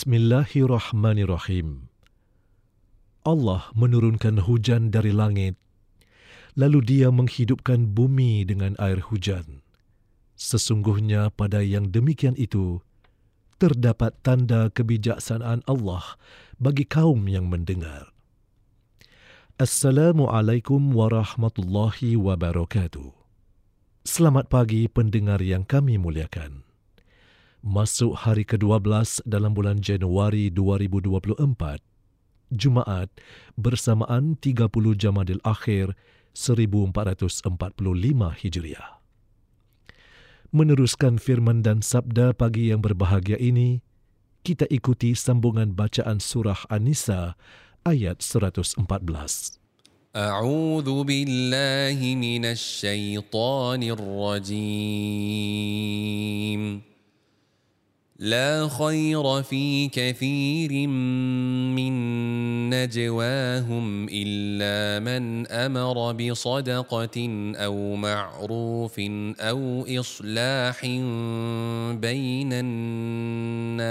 Bismillahirrahmanirrahim. Allah menurunkan hujan dari langit, lalu Dia menghidupkan bumi dengan air hujan. Sesungguhnya pada yang demikian itu terdapat tanda kebijaksanaan Allah bagi kaum yang mendengar. Assalamualaikum warahmatullahi wabarakatuh. Selamat pagi pendengar yang kami muliakan masuk hari ke-12 dalam bulan Januari 2024, Jumaat bersamaan 30 Jamadil Akhir 1445 Hijriah. Meneruskan firman dan sabda pagi yang berbahagia ini, kita ikuti sambungan bacaan surah An-Nisa ayat 114. أعوذ بالله من الشيطان الرجيم لا خير في كثير من نجواهم إلا من أمر بصدقة أو معروف أو إصلاح بين الناس.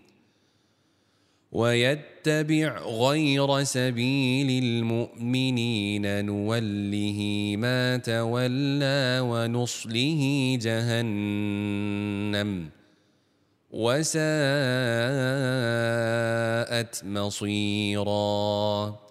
ويتبع غير سبيل المؤمنين نوله ما تولى ونصله جهنم وساءت مصيراً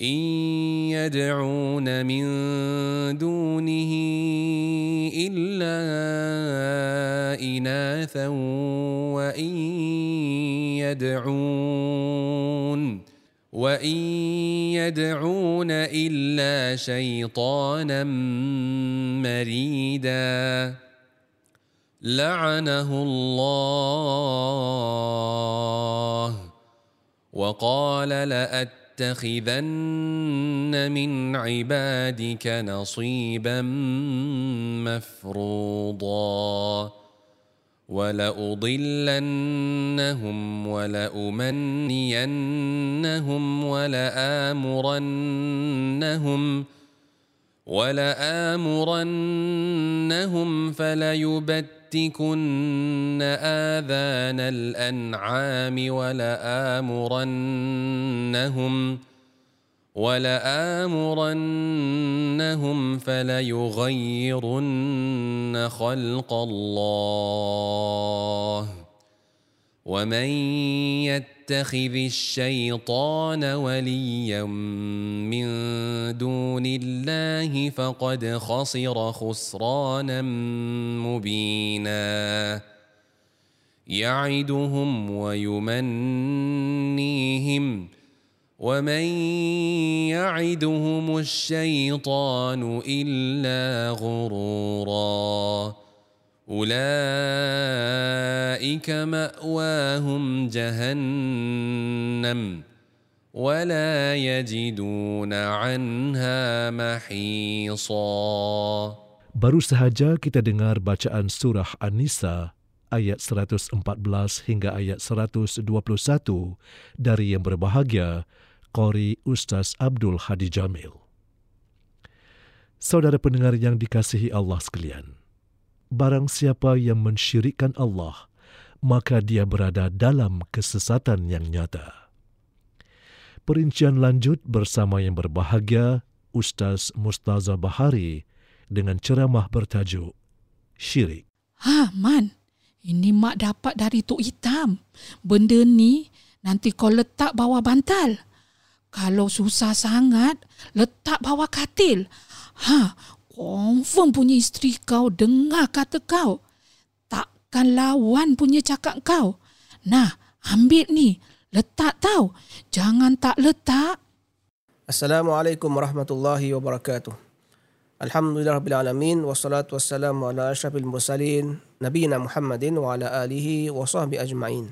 إن يدعون من دونه إلا إناثا وإن يدعون وإن يدعون إلا شيطانا مريدا. لعنه الله وقال لأت لأتخذن من عبادك نصيبا مفروضا. ولأضلنهم ولأمنينهم ولآمرنهم ولآمرنهم فليبت لَأَسْتِكُنَّ آذَانَ الْأَنْعَامِ وَلَآمُرَنَّهُمْ وَلَآمُرَنَّهُمْ فَلَيُغَيِّرُنَّ خَلْقَ اللَّهِ. وَمَن يتخذ الشيطان وليا من دون الله فقد خسر خسرانا مبينا. يعدهم ويمنيهم ومن يعدهم الشيطان إلا غرورا. أولئك مأواهم جهنم. ولا يجدون عنها محيصا Baru sahaja kita dengar bacaan surah An-Nisa ayat 114 hingga ayat 121 dari yang berbahagia Qori Ustaz Abdul Hadi Jamil. Saudara pendengar yang dikasihi Allah sekalian, barang siapa yang mensyirikkan Allah, maka dia berada dalam kesesatan yang nyata. Perincian lanjut bersama yang berbahagia Ustaz Mustaza Bahari dengan ceramah bertajuk Syirik. Ha, Man. Ini mak dapat dari Tok Hitam. Benda ni nanti kau letak bawah bantal. Kalau susah sangat, letak bawah katil. Ha, confirm punya isteri kau dengar kata kau. Takkan lawan punya cakap kau. Nah, ambil ni. Letak tau. Jangan tak letak. Assalamualaikum warahmatullahi wabarakatuh. Alhamdulillah Rabbil Alamin Wassalatu wassalamu ala ashrafil mursalin Nabiina Muhammadin wa ala alihi wa sahbihi ajma'in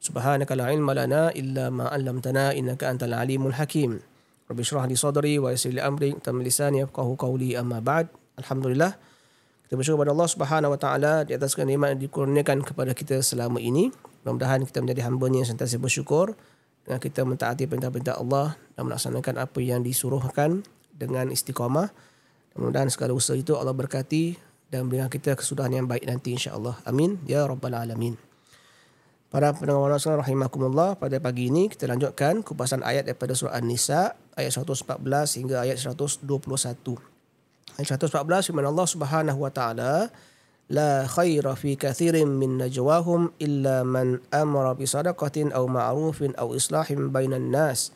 Subhanaka la ilma lana illa ma 'allamtana innaka antal alimul hakim Rabbi syrah li sadri wa yassir li amri tam lisani yafqahu qawli amma ba'd Alhamdulillah kita bersyukur kepada Allah Subhanahu wa taala di atas kenikmatan yang dikurniakan kepada kita selama ini mudah-mudahan kita menjadi hamba-Nya yang sentiasa bersyukur dengan kita mentaati perintah-perintah Allah dan melaksanakan apa yang disuruhkan dengan istiqamah Mudah-mudahan segala usaha itu Allah berkati dan berikan kita kesudahan yang baik nanti insya-Allah. Amin ya rabbal alamin. Para pendengar wallahualam rahimakumullah, pada pagi ini kita lanjutkan kupasan ayat daripada surah An-Nisa ayat 114 hingga ayat 121. Ayat 114 firman Allah Subhanahu wa taala, "La khaira fi kathirin min najwahum illa man amara bi sadaqatin aw ma'rufin aw islahin bainan nas."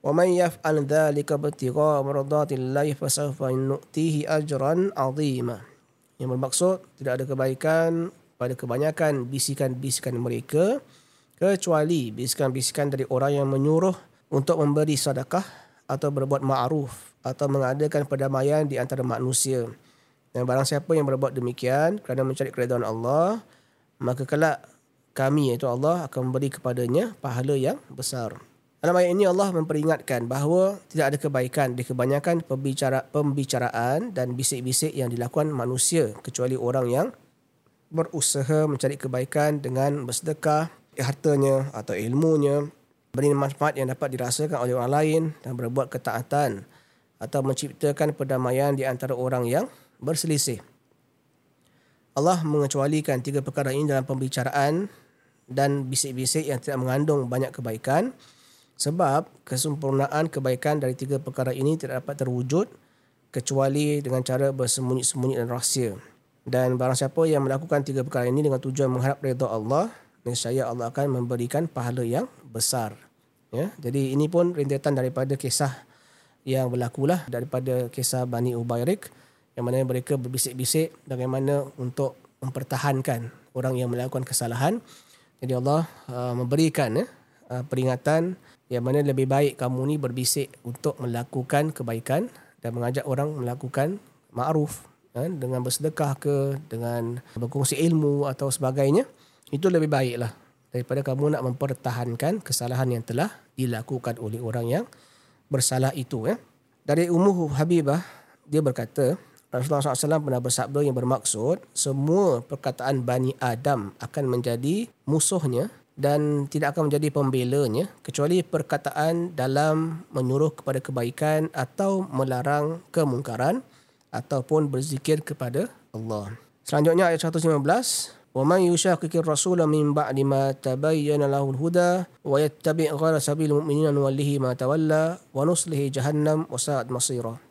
ومن يفعل ذلك ابتغاء مرضات الله فسوف نؤتيه أجرا عظيما yang bermaksud tidak ada kebaikan pada kebanyakan bisikan-bisikan mereka kecuali bisikan-bisikan dari orang yang menyuruh untuk memberi sedekah atau berbuat ma'ruf atau mengadakan perdamaian di antara manusia. Dan barang siapa yang berbuat demikian kerana mencari keredaan Allah, maka kelak kami iaitu Allah akan memberi kepadanya pahala yang besar. Dalam ayat ini Allah memperingatkan bahawa tidak ada kebaikan di kebanyakan pembicara, pembicaraan dan bisik-bisik yang dilakukan manusia kecuali orang yang berusaha mencari kebaikan dengan bersedekah hartanya atau ilmunya beri manfaat yang dapat dirasakan oleh orang lain dan berbuat ketaatan atau menciptakan perdamaian di antara orang yang berselisih. Allah mengecualikan tiga perkara ini dalam pembicaraan dan bisik-bisik yang tidak mengandung banyak kebaikan sebab kesempurnaan kebaikan dari tiga perkara ini tidak dapat terwujud kecuali dengan cara bersembunyi-sembunyi dan rahsia. Dan barang siapa yang melakukan tiga perkara ini dengan tujuan mengharap redha Allah, nescaya Allah akan memberikan pahala yang besar. Ya, jadi ini pun rentetan daripada kisah yang berlakulah daripada kisah Bani Ubayrik yang mana mereka berbisik-bisik bagaimana untuk mempertahankan orang yang melakukan kesalahan. Jadi Allah uh, memberikan ya, uh, peringatan yang mana lebih baik kamu ni berbisik untuk melakukan kebaikan dan mengajak orang melakukan ma'ruf kan, dengan bersedekah ke dengan berkongsi ilmu atau sebagainya itu lebih baiklah daripada kamu nak mempertahankan kesalahan yang telah dilakukan oleh orang yang bersalah itu ya. Dari Ummu Habibah dia berkata Rasulullah SAW pernah bersabda yang bermaksud semua perkataan Bani Adam akan menjadi musuhnya dan tidak akan menjadi pembelanya kecuali perkataan dalam menyuruh kepada kebaikan atau melarang kemungkaran ataupun berzikir kepada Allah. Selanjutnya ayat 115 وَمَنْ يُشَاقِكِ الرَّسُولَ مِنْ بَعْدِ مَا تَبَيَّنَ لَهُ الْهُدَى وَيَتَّبِعْ غَيْرَ سَبِيلِ الْمُؤْمِنِينَ نُوَلِّهِ مَا تَوَلَّى وَنُصْلِهِ جَهَنَّمْ وَسَاءَتْ مَصِيرًا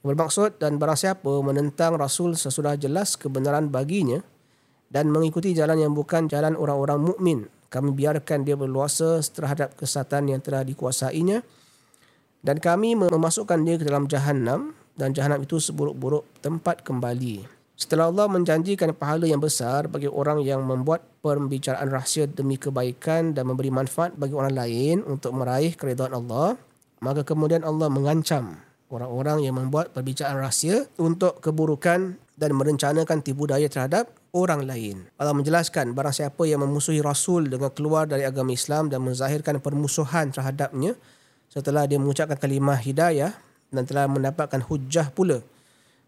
Bermaksud dan barang siapa menentang Rasul sesudah jelas kebenaran baginya dan mengikuti jalan yang bukan jalan orang-orang mukmin kami biarkan dia berluasa terhadap kesatan yang telah dikuasainya dan kami memasukkan dia ke dalam jahanam dan jahanam itu seburuk-buruk tempat kembali. Setelah Allah menjanjikan pahala yang besar bagi orang yang membuat pembicaraan rahsia demi kebaikan dan memberi manfaat bagi orang lain untuk meraih keridhaan Allah, maka kemudian Allah mengancam orang-orang yang membuat perbicaraan rahsia untuk keburukan dan merencanakan tipu daya terhadap orang lain. Allah menjelaskan barang siapa yang memusuhi Rasul dengan keluar dari agama Islam dan menzahirkan permusuhan terhadapnya setelah dia mengucapkan kalimah hidayah dan telah mendapatkan hujah pula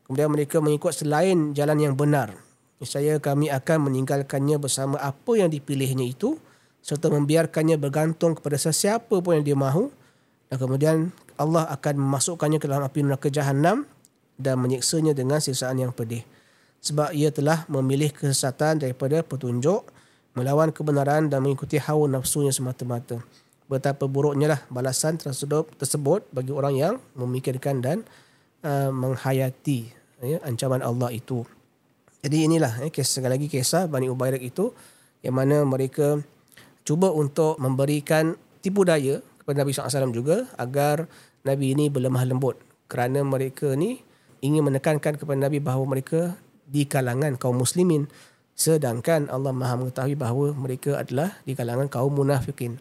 kemudian mereka mengikut selain jalan yang benar. Saya kami akan meninggalkannya bersama apa yang dipilihnya itu serta membiarkannya bergantung kepada sesiapa pun yang dia mahu dan kemudian Allah akan memasukkannya ke dalam api neraka jahanam dan menyiksanya dengan siksaan yang pedih. Sebab ia telah memilih kesesatan daripada petunjuk melawan kebenaran dan mengikuti hawa nafsunya semata-mata. Betapa buruknya lah balasan tersebut, bagi orang yang memikirkan dan uh, menghayati ya, ancaman Allah itu. Jadi inilah ya, kisah, sekali lagi kisah Bani Ubayrak itu yang mana mereka cuba untuk memberikan tipu daya kepada Nabi SAW juga agar Nabi ini berlemah lembut kerana mereka ni ingin menekankan kepada Nabi bahawa mereka di kalangan kaum muslimin sedangkan Allah Maha mengetahui bahawa mereka adalah di kalangan kaum munafikin.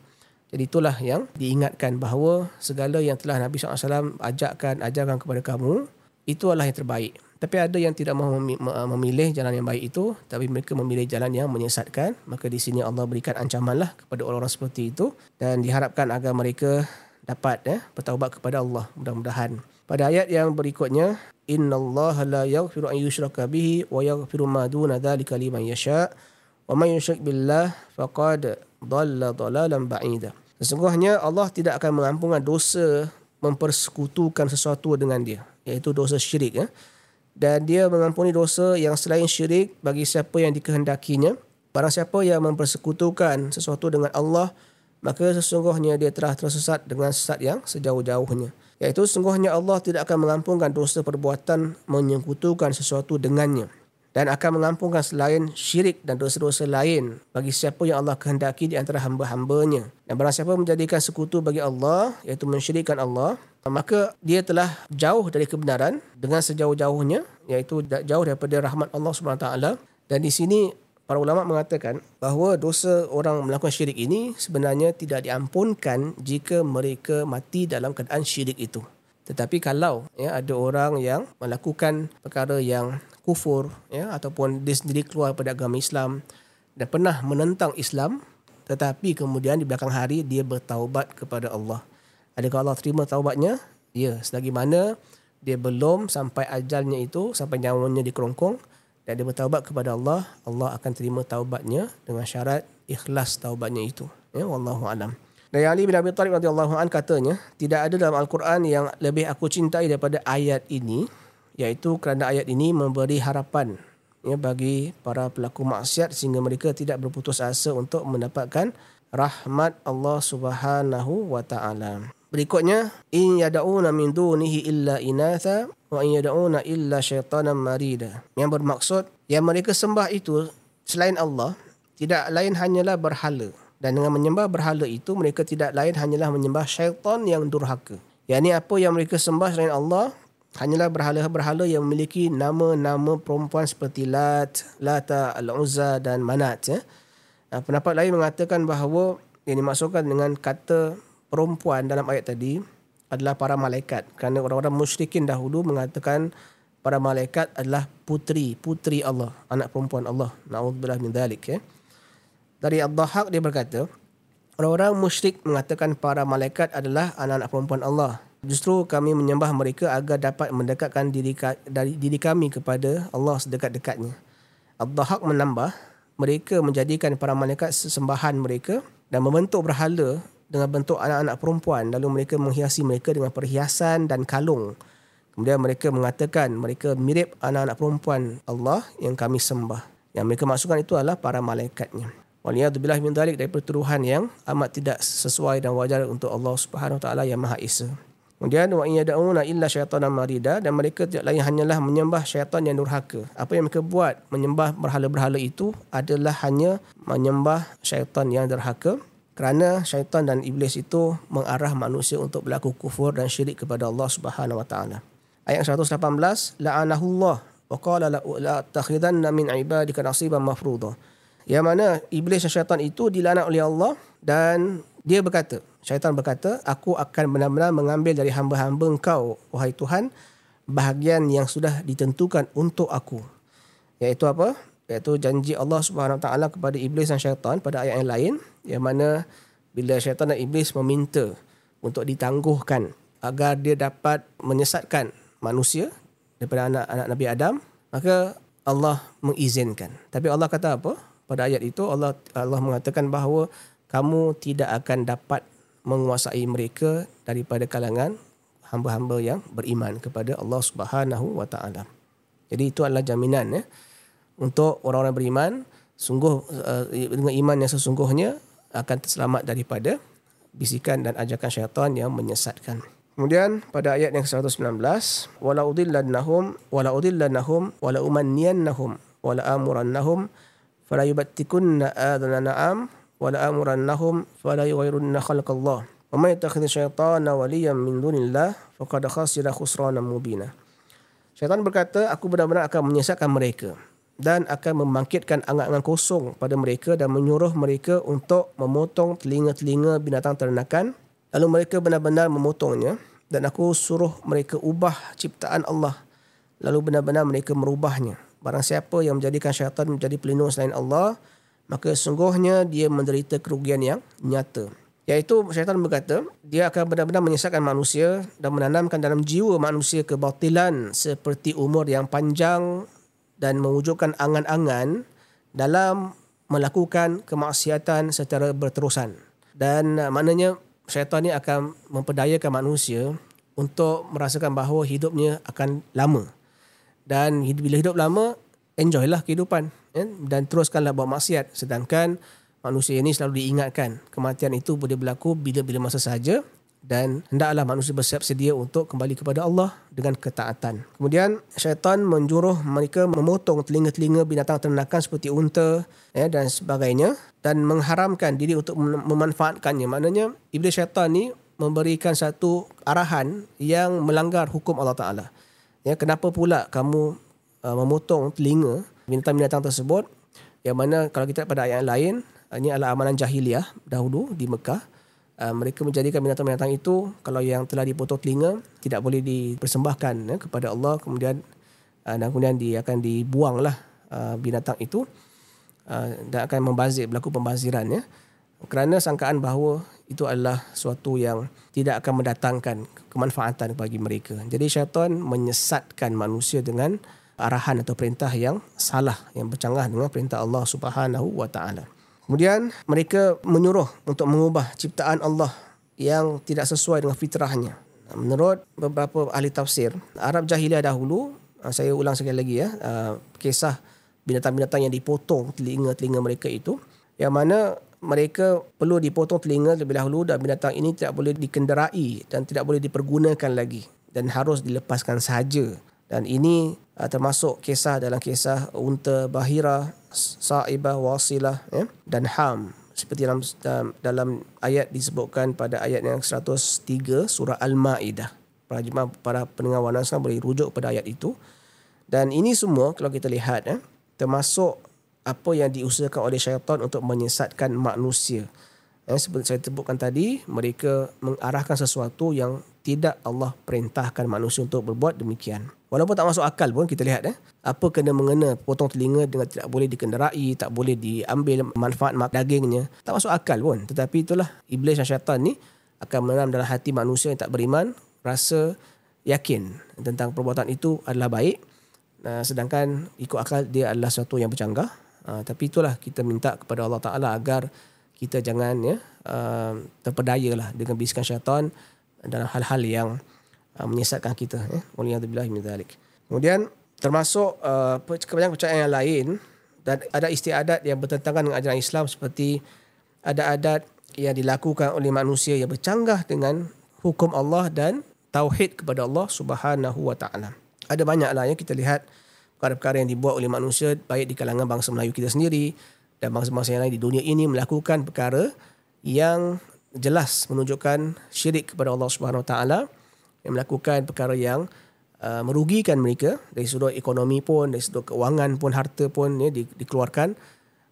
Jadi itulah yang diingatkan bahawa segala yang telah Nabi SAW ajarkan, ajarkan kepada kamu, itu adalah yang terbaik. Tapi ada yang tidak mahu memilih jalan yang baik itu, tapi mereka memilih jalan yang menyesatkan. Maka di sini Allah berikan ancamanlah kepada orang-orang seperti itu dan diharapkan agar mereka dapat ya, bertaubat kepada Allah mudah-mudahan. Pada ayat yang berikutnya, Inna Allah la yaghfiru an yushraka bihi wa yaghfiru ma duna dhalika liman yasha wa man yushrik billah faqad dhalla dhalalan ba'ida. Sesungguhnya Allah tidak akan mengampunkan dosa mempersekutukan sesuatu dengan dia, iaitu dosa syirik ya dan dia mengampuni dosa yang selain syirik bagi siapa yang dikehendakinya. Barang siapa yang mempersekutukan sesuatu dengan Allah, maka sesungguhnya dia telah tersesat dengan sesat yang sejauh-jauhnya. Iaitu sesungguhnya Allah tidak akan mengampunkan dosa perbuatan menyekutukan sesuatu dengannya dan akan mengampunkan selain syirik dan dosa-dosa lain bagi siapa yang Allah kehendaki di antara hamba-hambanya. Dan barang siapa menjadikan sekutu bagi Allah, iaitu mensyirikkan Allah, maka dia telah jauh dari kebenaran dengan sejauh-jauhnya iaitu jauh daripada rahmat Allah SWT dan di sini para ulama mengatakan bahawa dosa orang melakukan syirik ini sebenarnya tidak diampunkan jika mereka mati dalam keadaan syirik itu tetapi kalau ya ada orang yang melakukan perkara yang kufur ya ataupun dia sendiri keluar daripada agama Islam dan pernah menentang Islam tetapi kemudian di belakang hari dia bertaubat kepada Allah Adakah Allah terima taubatnya? Ya, selagi mana dia belum sampai ajalnya itu, sampai nyawanya dikerongkong dan dia bertaubat kepada Allah, Allah akan terima taubatnya dengan syarat ikhlas taubatnya itu. Ya, wallahu alam. Dan Ali bin Abi Thalib radhiyallahu an katanya, tidak ada dalam Al-Quran yang lebih aku cintai daripada ayat ini, iaitu kerana ayat ini memberi harapan ya, bagi para pelaku maksiat sehingga mereka tidak berputus asa untuk mendapatkan rahmat Allah Subhanahu wa taala. Berikutnya, in yad'una min dunihi illa inatha wa in yad'una illa syaitanan marida. Yang bermaksud yang mereka sembah itu selain Allah tidak lain hanyalah berhala. Dan dengan menyembah berhala itu mereka tidak lain hanyalah menyembah syaitan yang durhaka. Yang ini apa yang mereka sembah selain Allah hanyalah berhala-berhala yang memiliki nama-nama perempuan seperti Lat, Lata, Al-Uzza dan Manat. Ya. Pendapat lain mengatakan bahawa yang dimaksudkan dengan kata perempuan dalam ayat tadi adalah para malaikat. Kerana orang-orang musyrikin dahulu mengatakan para malaikat adalah putri putri Allah anak perempuan Allah. Naudzubillah min dzalik ya. Dari Ad-Dhahhak dia berkata orang-orang musyrik mengatakan para malaikat adalah anak-anak perempuan Allah. Justru kami menyembah mereka agar dapat mendekatkan diri dari diri kami kepada Allah sedekat-dekatnya. Ad-Dhahhak menambah mereka menjadikan para malaikat sesembahan mereka dan membentuk berhala dengan bentuk anak-anak perempuan lalu mereka menghiasi mereka dengan perhiasan dan kalung. Kemudian mereka mengatakan mereka mirip anak-anak perempuan Allah yang kami sembah. Yang mereka maksudkan itu adalah para malaikatnya. Waliyadzubillah min dalik dari pertuduhan yang amat tidak sesuai dan wajar untuk Allah Subhanahu Wa Taala yang Maha Esa. Kemudian wa yad'una illa syaitanan marida dan mereka tidak lain hanyalah menyembah syaitan yang durhaka. Apa yang mereka buat menyembah berhala-berhala itu adalah hanya menyembah syaitan yang durhaka kerana syaitan dan iblis itu mengarah manusia untuk berlaku kufur dan syirik kepada Allah Subhanahu wa taala. Ayat 118 la'anahullah wa qala la takhidanna min ibadika nasiban mafruḍa. Yang mana iblis dan syaitan itu dilaknat oleh Allah dan dia berkata, syaitan berkata, aku akan benar-benar mengambil dari hamba-hamba engkau, wahai Tuhan, bahagian yang sudah ditentukan untuk aku. Iaitu apa? Iaitu janji Allah Subhanahu Wa Taala kepada iblis dan syaitan pada ayat yang lain, yang mana bila syaitan dan iblis meminta untuk ditangguhkan agar dia dapat menyesatkan manusia daripada anak-anak Nabi Adam, maka Allah mengizinkan. Tapi Allah kata apa? Pada ayat itu Allah Allah mengatakan bahawa kamu tidak akan dapat menguasai mereka daripada kalangan hamba-hamba yang beriman kepada Allah Subhanahu wa taala. Jadi itu adalah jaminan ya untuk orang-orang beriman sungguh uh, dengan iman yang sesungguhnya akan terselamat daripada bisikan dan ajakan syaitan yang menyesatkan. Kemudian pada ayat yang 119, wala udillannahum wala udillannahum wala umanniyannahum wala amurannahum fala yubattikunna adana na'am wala amurannahum fala yughayrunna khalqallah. Wa may yattakhidhu syaitana waliyan min dunillah faqad khasira khusranan mubina. Syaitan berkata, aku benar-benar akan menyesatkan mereka dan akan membangkitkan angan-angan kosong pada mereka dan menyuruh mereka untuk memotong telinga-telinga binatang ternakan. Lalu mereka benar-benar memotongnya dan aku suruh mereka ubah ciptaan Allah. Lalu benar-benar mereka merubahnya. Barang siapa yang menjadikan syaitan menjadi pelindung selain Allah maka sungguhnya dia menderita kerugian yang nyata. Iaitu syaitan berkata, dia akan benar-benar menyesatkan manusia dan menanamkan dalam jiwa manusia kebatilan seperti umur yang panjang dan mewujudkan angan-angan dalam melakukan kemaksiatan secara berterusan. Dan uh, maknanya syaitan ni akan memperdayakan manusia untuk merasakan bahawa hidupnya akan lama. Dan bila hidup lama, enjoy lah kehidupan ya? dan teruskanlah buat maksiat sedangkan manusia ini selalu diingatkan kematian itu boleh berlaku bila-bila masa saja dan hendaklah manusia bersiap sedia untuk kembali kepada Allah dengan ketaatan. Kemudian syaitan menjuruh mereka memotong telinga-telinga binatang ternakan seperti unta ya, dan sebagainya dan mengharamkan diri untuk memanfaatkannya. Maknanya iblis syaitan ni memberikan satu arahan yang melanggar hukum Allah Taala. Ya, kenapa pula kamu uh, memotong telinga binatang-binatang tersebut yang mana kalau kita pada ayat lain ini adalah amalan jahiliah dahulu di Mekah uh, mereka menjadikan binatang-binatang itu kalau yang telah dipotong telinga tidak boleh dipersembahkan ya, kepada Allah kemudian uh, dan kemudian dia akan dibuanglah uh, binatang itu uh, dan akan membazir berlaku pembaziran ya kerana sangkaan bahawa itu adalah suatu yang tidak akan mendatangkan kemanfaatan bagi mereka. Jadi syaitan menyesatkan manusia dengan arahan atau perintah yang salah yang bercanggah dengan perintah Allah Subhanahu wa taala. Kemudian mereka menyuruh untuk mengubah ciptaan Allah yang tidak sesuai dengan fitrahnya. Menurut beberapa ahli tafsir, Arab jahiliah dahulu, ah, saya ulang sekali lagi ya, ah, kisah binatang-binatang yang dipotong telinga-telinga mereka itu, yang mana mereka perlu dipotong telinga lebih dahulu dan binatang ini tidak boleh dikenderai dan tidak boleh dipergunakan lagi dan harus dilepaskan sahaja. Dan ini uh, termasuk kisah dalam kisah unta Bahira, Sa'ibah, Wasilah ya, dan Ham. Seperti dalam, dalam ayat disebutkan pada ayat yang 103 surah Al-Ma'idah. Para jemaah, para pendengar warna boleh rujuk pada ayat itu. Dan ini semua kalau kita lihat ya, termasuk apa yang diusahakan oleh syaitan untuk menyesatkan manusia. Ya, seperti saya sebutkan tadi, mereka mengarahkan sesuatu yang tidak Allah perintahkan manusia untuk berbuat demikian. Walaupun tak masuk akal pun kita lihat eh. Apa kena mengena potong telinga dengan tidak boleh dikenderai, tak boleh diambil manfaat mak dagingnya. Tak masuk akal pun. Tetapi itulah iblis dan syaitan ni akan menanam dalam hati manusia yang tak beriman rasa yakin tentang perbuatan itu adalah baik. Uh, sedangkan ikut akal dia adalah sesuatu yang bercanggah. Uh, tapi itulah kita minta kepada Allah Ta'ala agar kita jangan ya, uh, terpedayalah dengan bisikan syaitan dalam hal-hal yang uh, menyesatkan kita ya waliyadzubillah min zalik kemudian termasuk uh, kebanyakan yang lain dan ada istiadat yang bertentangan dengan ajaran Islam seperti ada adat yang dilakukan oleh manusia yang bercanggah dengan hukum Allah dan tauhid kepada Allah Subhanahu wa taala. Ada banyaklah yang kita lihat perkara-perkara yang dibuat oleh manusia baik di kalangan bangsa Melayu kita sendiri dan bangsa-bangsa yang lain di dunia ini melakukan perkara yang jelas menunjukkan syirik kepada Allah Subhanahu wa taala yang melakukan perkara yang uh, merugikan mereka dari sudut ekonomi pun dari sudut keuangan pun harta pun ya, di, dikeluarkan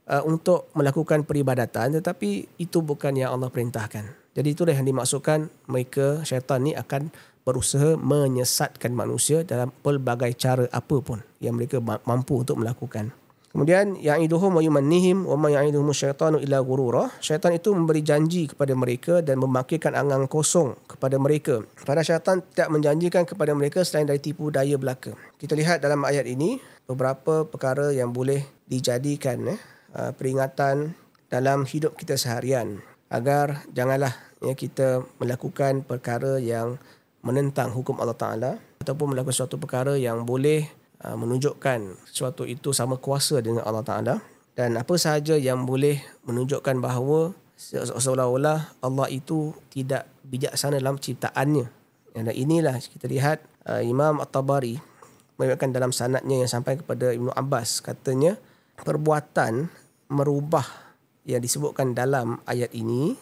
uh, untuk melakukan peribadatan tetapi itu bukan yang Allah perintahkan. Jadi itulah yang dimaksudkan mereka syaitan ni akan berusaha menyesatkan manusia dalam pelbagai cara apapun yang mereka mampu untuk melakukan. Kemudian yang iduhum wa yumannihim wa ma ya'iduhum syaitanu illa ghurura. Syaitan itu memberi janji kepada mereka dan memakirkan angan kosong kepada mereka. Pada syaitan tidak menjanjikan kepada mereka selain dari tipu daya belaka. Kita lihat dalam ayat ini beberapa perkara yang boleh dijadikan eh, uh, peringatan dalam hidup kita seharian agar janganlah ya, kita melakukan perkara yang menentang hukum Allah Taala ataupun melakukan suatu perkara yang boleh Uh, menunjukkan sesuatu itu sama kuasa dengan Allah Ta'ala. Dan apa sahaja yang boleh menunjukkan bahawa seolah-olah Allah itu tidak bijaksana dalam ciptaannya. Dan inilah kita lihat uh, Imam At-Tabari meriwayatkan dalam sanadnya yang sampai kepada Ibnu Abbas. Katanya perbuatan merubah yang disebutkan dalam ayat ini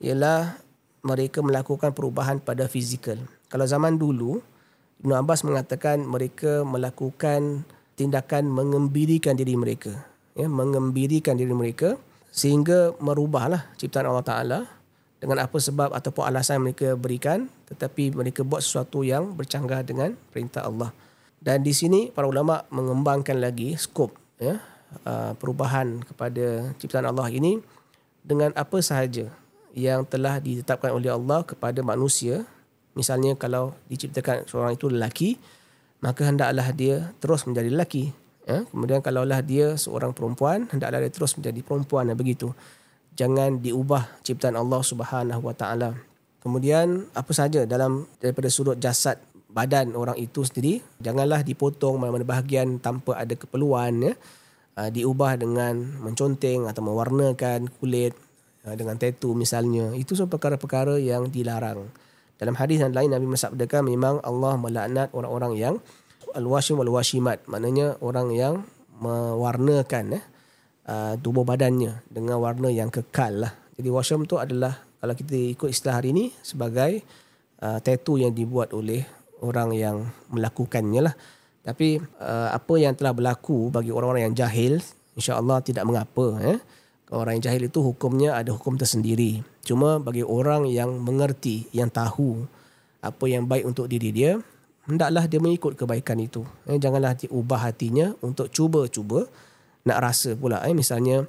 ialah mereka melakukan perubahan pada fizikal. Kalau zaman dulu, Ibn Abbas mengatakan mereka melakukan tindakan mengembirikan diri mereka. Ya, mengembirikan diri mereka sehingga merubahlah ciptaan Allah Ta'ala dengan apa sebab ataupun alasan mereka berikan tetapi mereka buat sesuatu yang bercanggah dengan perintah Allah. Dan di sini para ulama mengembangkan lagi skop ya, uh, perubahan kepada ciptaan Allah ini dengan apa sahaja yang telah ditetapkan oleh Allah kepada manusia Misalnya kalau diciptakan seorang itu lelaki, maka hendaklah dia terus menjadi lelaki. Ya? Kemudian kalaulah dia seorang perempuan, hendaklah dia terus menjadi perempuan dan begitu. Jangan diubah ciptaan Allah Subhanahu Wa Taala. Kemudian apa saja dalam daripada sudut jasad badan orang itu sendiri, janganlah dipotong mana-mana bahagian tanpa ada keperluan ya. Uh, diubah dengan menconteng atau mewarnakan kulit uh, dengan tattoo misalnya. Itu semua perkara-perkara yang dilarang. Dalam hadis yang lain Nabi mensabdakan memang Allah melaknat orang-orang yang al-washim wal-washimat. Maknanya orang yang mewarnakan eh, uh, tubuh badannya dengan warna yang kekal lah. Jadi washim tu adalah kalau kita ikut istilah hari ini sebagai uh, tattoo yang dibuat oleh orang yang melakukannya lah. Tapi uh, apa yang telah berlaku bagi orang-orang yang jahil, insya-Allah tidak mengapa eh. Orang jahil itu hukumnya ada hukum tersendiri. Cuma bagi orang yang mengerti, yang tahu apa yang baik untuk diri dia, hendaklah dia mengikut kebaikan itu. Eh, janganlah diubah hatinya untuk cuba-cuba nak rasa pula. Eh, misalnya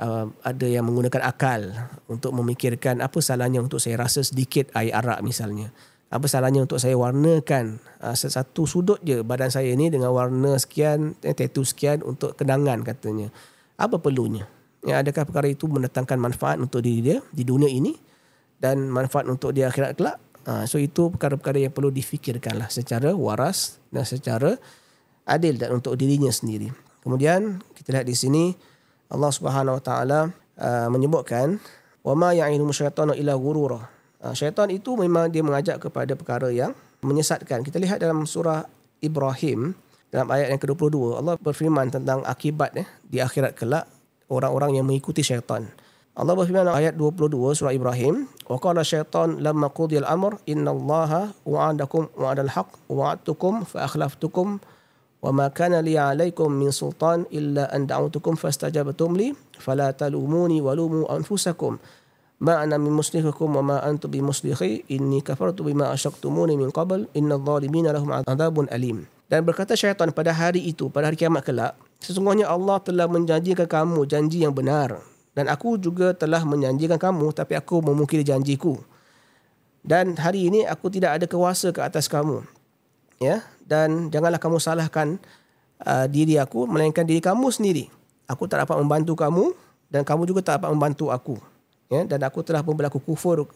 uh, ada yang menggunakan akal untuk memikirkan apa salahnya untuk saya rasa sedikit air arak misalnya. Apa salahnya untuk saya warnakan uh, satu sudut je badan saya ni dengan warna sekian, eh, tattoo sekian untuk kenangan katanya. Apa perlunya? Ya, adakah perkara itu mendatangkan manfaat untuk diri dia di dunia ini dan manfaat untuk dia akhirat kelak? Ha, so itu perkara-perkara yang perlu difikirkanlah secara waras dan secara adil dan untuk dirinya sendiri. Kemudian kita lihat di sini Allah Subhanahu Wa Taala uh, menyebutkan wa ma ya'idu syaitanu illa ghurura. Uh, syaitan itu memang dia mengajak kepada perkara yang menyesatkan. Kita lihat dalam surah Ibrahim dalam ayat yang ke-22 Allah berfirman tentang akibat eh, di akhirat kelak orang-orang yang mengikuti syaitan. Allah berfirman ayat 22 surah Ibrahim, "Wa qala syaitan lamma qudiyal amr innallaha wa'adakum wa'adal haqq wa'adtukum fa akhlaftukum wa ma kana li 'alaykum min sultan illa an da'awtukum fastajabtum li fala talumuni wa lumu anfusakum ma ana min muslihikum wa ma antum bi muslihi inni kafartu bima asyraktumuni min qabl innadh dhalimina lahum 'adzabun alim." Dan berkata syaitan pada hari itu, pada hari kiamat kelak, Sesungguhnya Allah telah menjanjikan kamu janji yang benar. Dan aku juga telah menjanjikan kamu tapi aku memungkiri janjiku. Dan hari ini aku tidak ada kuasa ke atas kamu. Ya, dan janganlah kamu salahkan uh, diri aku melainkan diri kamu sendiri. Aku tak dapat membantu kamu dan kamu juga tak dapat membantu aku. Ya, dan aku telah pun berlaku kufur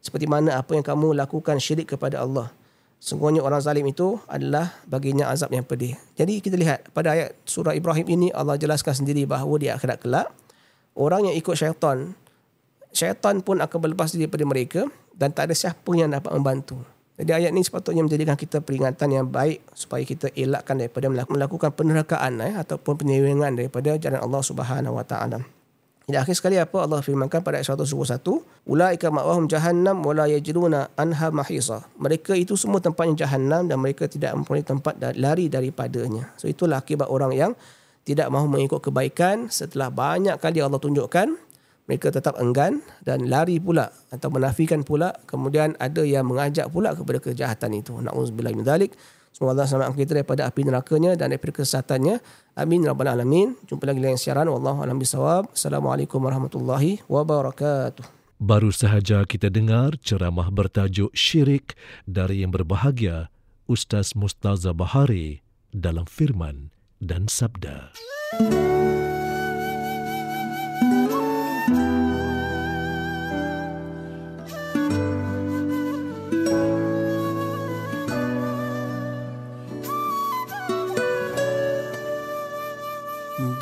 seperti mana apa yang kamu lakukan syirik kepada Allah. Sungguhnya orang zalim itu adalah baginya azab yang pedih. Jadi kita lihat pada ayat surah Ibrahim ini Allah jelaskan sendiri bahawa di akhirat kelak orang yang ikut syaitan syaitan pun akan berlepas diri daripada mereka dan tak ada siapa yang dapat membantu. Jadi ayat ni sepatutnya menjadikan kita peringatan yang baik supaya kita elakkan daripada melakukan penerkaan eh, ataupun penyewengan daripada jalan Allah Subhanahu Wa Taala. Jadi akhir sekali apa Allah firmankan pada ayat 121, ulaika ma'wahum jahannam wala yajiduna anha mahisa. Mereka itu semua tempatnya jahannam dan mereka tidak mempunyai tempat lari daripadanya. So itulah akibat orang yang tidak mahu mengikut kebaikan. Setelah banyak kali Allah tunjukkan mereka tetap enggan dan lari pula atau menafikan pula. Kemudian ada yang mengajak pula kepada kejahatan itu. Naudzubillah min semoga Allah selamatkan kita daripada api nerakanya dan daripada kesesatannya. Amin rabbal alamin. Jumpa lagi dalam siaran. Wallahu alam bisawab assalamualaikum warahmatullahi wabarakatuh. Baru sahaja kita dengar ceramah bertajuk Syirik dari yang berbahagia Ustaz Mustaza Bahari dalam firman dan sabda.